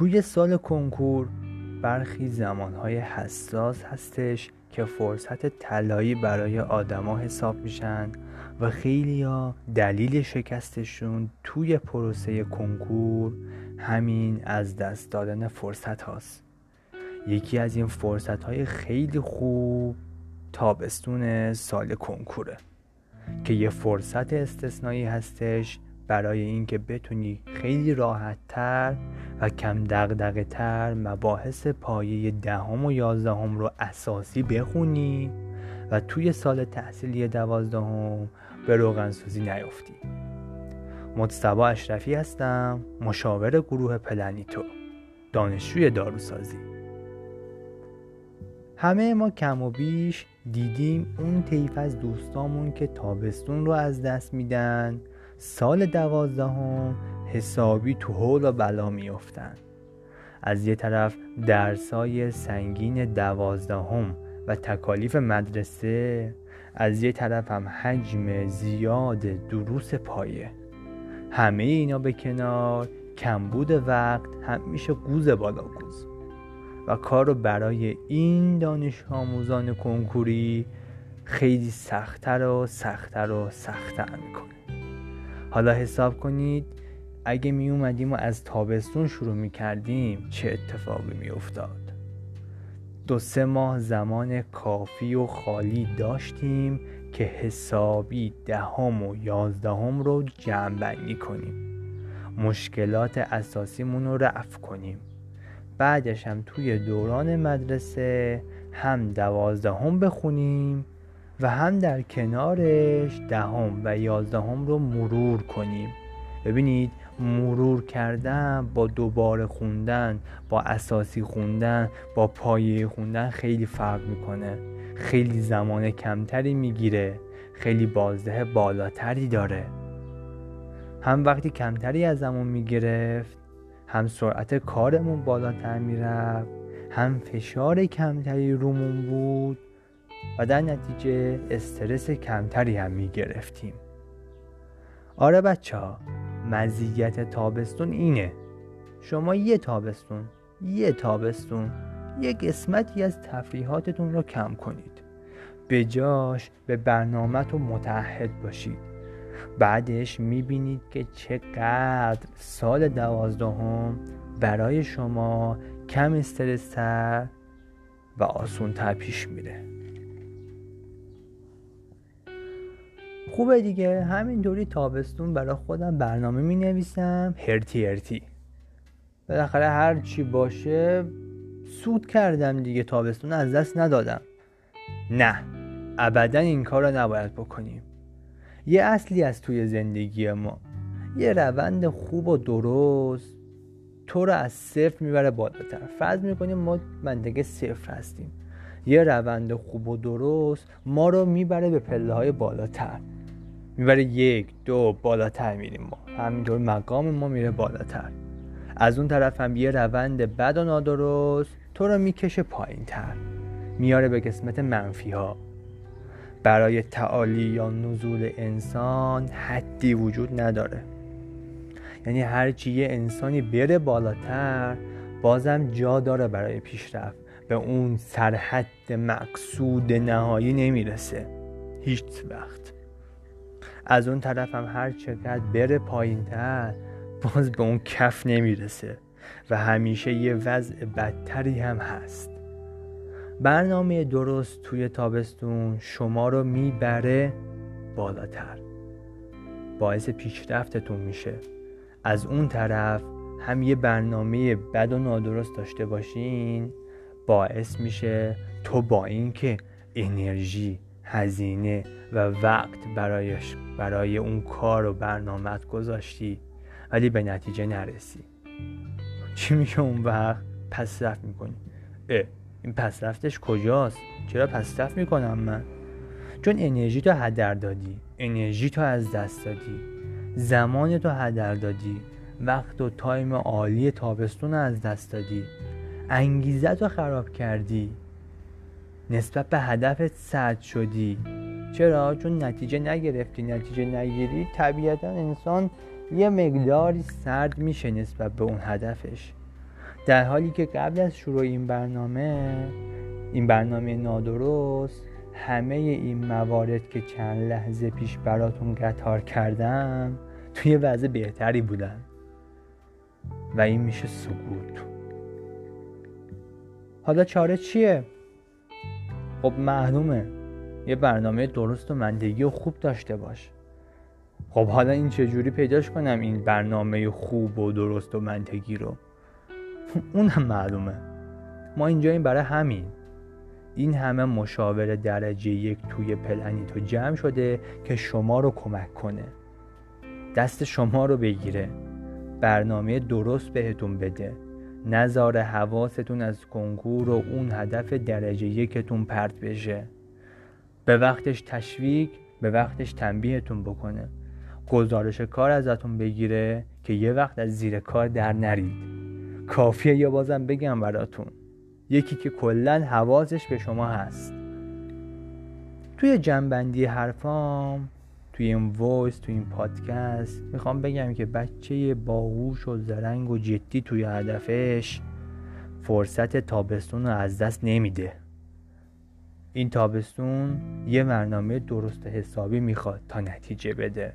توی سال کنکور برخی زمانهای حساس هستش که فرصت طلایی برای آدما حساب میشن و خیلی ها دلیل شکستشون توی پروسه کنکور همین از دست دادن فرصت هاست. یکی از این فرصت های خیلی خوب تابستون سال کنکوره که یه فرصت استثنایی هستش برای اینکه بتونی خیلی راحت تر و کم دغدغه تر مباحث پایه دهم و یازدهم رو اساسی بخونی و توی سال تحصیلی دوازدهم به روغنسوزی نیفتی مجتبا اشرفی هستم مشاور گروه پلنیتو دانشجوی داروسازی. همه ما کم و بیش دیدیم اون طیف از دوستامون که تابستون رو از دست میدن سال دوازدهم حسابی تو حول و بلا میافتن. از یه طرف درسای سنگین دوازدهم و تکالیف مدرسه از یه طرف هم حجم زیاد دروس پایه. همه اینا به کنار کمبود وقت هم میشه گوز بالا گوز و کار رو برای این دانش آموزان کنکوری خیلی سختتر و سختتر و سختتر می‌کنه. حالا حساب کنید اگه می اومدیم و از تابستون شروع می کردیم چه اتفاقی می افتاد؟ دو سه ماه زمان کافی و خالی داشتیم که حسابی دهم و یازدهم رو جمع بندی کنیم. مشکلات اساسیمون رو رفع کنیم. بعدش هم توی دوران مدرسه هم دوازدهم بخونیم و هم در کنارش دهم و یازدهم رو مرور کنیم. ببینید مرور کردن با دوباره خوندن با اساسی خوندن با پایه خوندن خیلی فرق می‌کنه. خیلی زمان کمتری می‌گیره خیلی بازده بالاتری داره. هم وقتی کمتری از زمان می‌گرفت هم سرعت کارمون بالاتر می‌رفت هم فشار کمتری رومون بود و در نتیجه استرس کمتری هم می‌گرفتیم آره بچه ها مزیت تابستون اینه. شما یه تابستون یه تابستون یه قسمتی از تفریحاتتون رو کم کنید. به جاش به برنامه متحد باشید. بعدش می‌بینید که چقدر سال دوازدهم برای شما کم استرستر و آسونتر پیش میره. خوبه دیگه. همینطوری تابستون برای خودم برنامه می نویسم هرتی هرتی. بالاخره هر چی باشه سود کردم دیگه. تابستون از دست ندادم. نه ابدا این کار رو نباید بکنیم. یه اصلی از توی زندگی ما. یه روند خوب و درست. تو رو از صفر می‌بره بالاتر. فرض می‌کنیم ما منطقه صفر هستیم. یه روند خوب و درست ما رو می‌بره به پله های بالاتر. می‌بره یک دو بالاتر میریم ما. همینطور مقام ما میره بالاتر. از اون طرف هم یه روند بد و نادرست. تو رو می‌کشه پایین تر میاره به قسمت منفی ها برای تعالی یا نزول انسان حدی وجود نداره. یعنی هرچی یه انسانی بره بالاتر بازم جا داره برای پیشرفت. به اون سرحد مقصود نهایی نمی‌رسه. هیچ وقت. از اون طرف هم هر چقدر بره پایین تر باز به اون کف نمی‌رسه و همیشه یه وضع بدتری هم هست. برنامه درست توی تابستون شما رو می‌بره بالاتر. باعث پیشرفتتون میشه. از اون طرف هم یه برنامه بد و نادرست داشته باشین باعث میشه تو با اینکه انرژی هزینه و وقت برایش برای اون کار و برنامت گذاشتی ولی به نتیجه نرسی. چی میشه اون وقت؟ پس رفت می‌کنی. اه این پس رفتش کجاست؟ چرا پس رفت می‌کنم من؟ چون انرژی تو هدر دادی. انرژی تو از دست دادی. زمان تو هدر دادی. وقت و تایم عالی تابستون از دست دادی. انگیزه تو خراب کردی. نسبت به هدفت سرد شدی. چرا؟ چون نتیجه نگرفتی. نتیجه نگیری طبیعتا انسان یه مقداری سرد میشه نسبت به اون هدفش. در حالی که قبل از شروع این برنامه این برنامه نادرست همه این موارد که چند لحظه پیش براتون قطار کردم توی وضع بهتری بودن. و این میشه سکوت. حالا چاره چیه؟ خب معلومه. یه برنامه درست و منطقی و خوب داشته باش. خب حالا این چجوری پیداش کنم این برنامه خوب و درست و منطقی رو؟ اون هم معلومه. ما اینجا این برای همین. این همه مشاور درجه یک توی پلنیتو جمع شده که شما رو کمک کنه. دست شما رو بگیره. برنامه درست بهتون بده. نظار حواستون از کنکور و اون هدف درجه یکتون پرت بشه. به وقتش تشویق به وقتش تنبیهتون بکنه. گزارش کار ازتون بگیره که یه وقت از زیر کار در نرید. کافیه یا بازم بگم براتون. یکی که کلا حواسش به شما هست. توی جمع‌بندی حرفام توی این voice توی این پادکست می‌خوام بگم که بچه باهوش و زرنگ و جدی توی هدفش فرصت تابستون رو از دست نمیده. این تابستون یه برنامه درست حسابی می‌خواد تا نتیجه بده.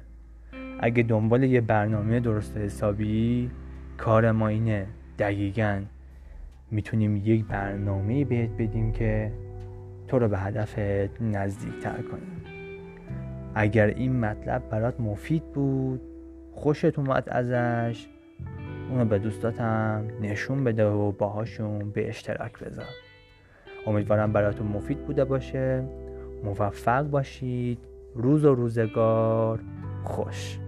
اگه دنبال یه برنامه درست حسابی کار ما اینه. دقیقا می‌تونیم یک برنامه بهت بدیم که تو رو به هدفت نزدیک تر کنیم. اگر این مطلب برات مفید بود خوشت اومد ازش اونو به دوستاتم نشون بده و باهاشون به اشتراک بذار. امیدوارم براتون مفید بوده باشه. موفق باشید. روز و روزگار خوش.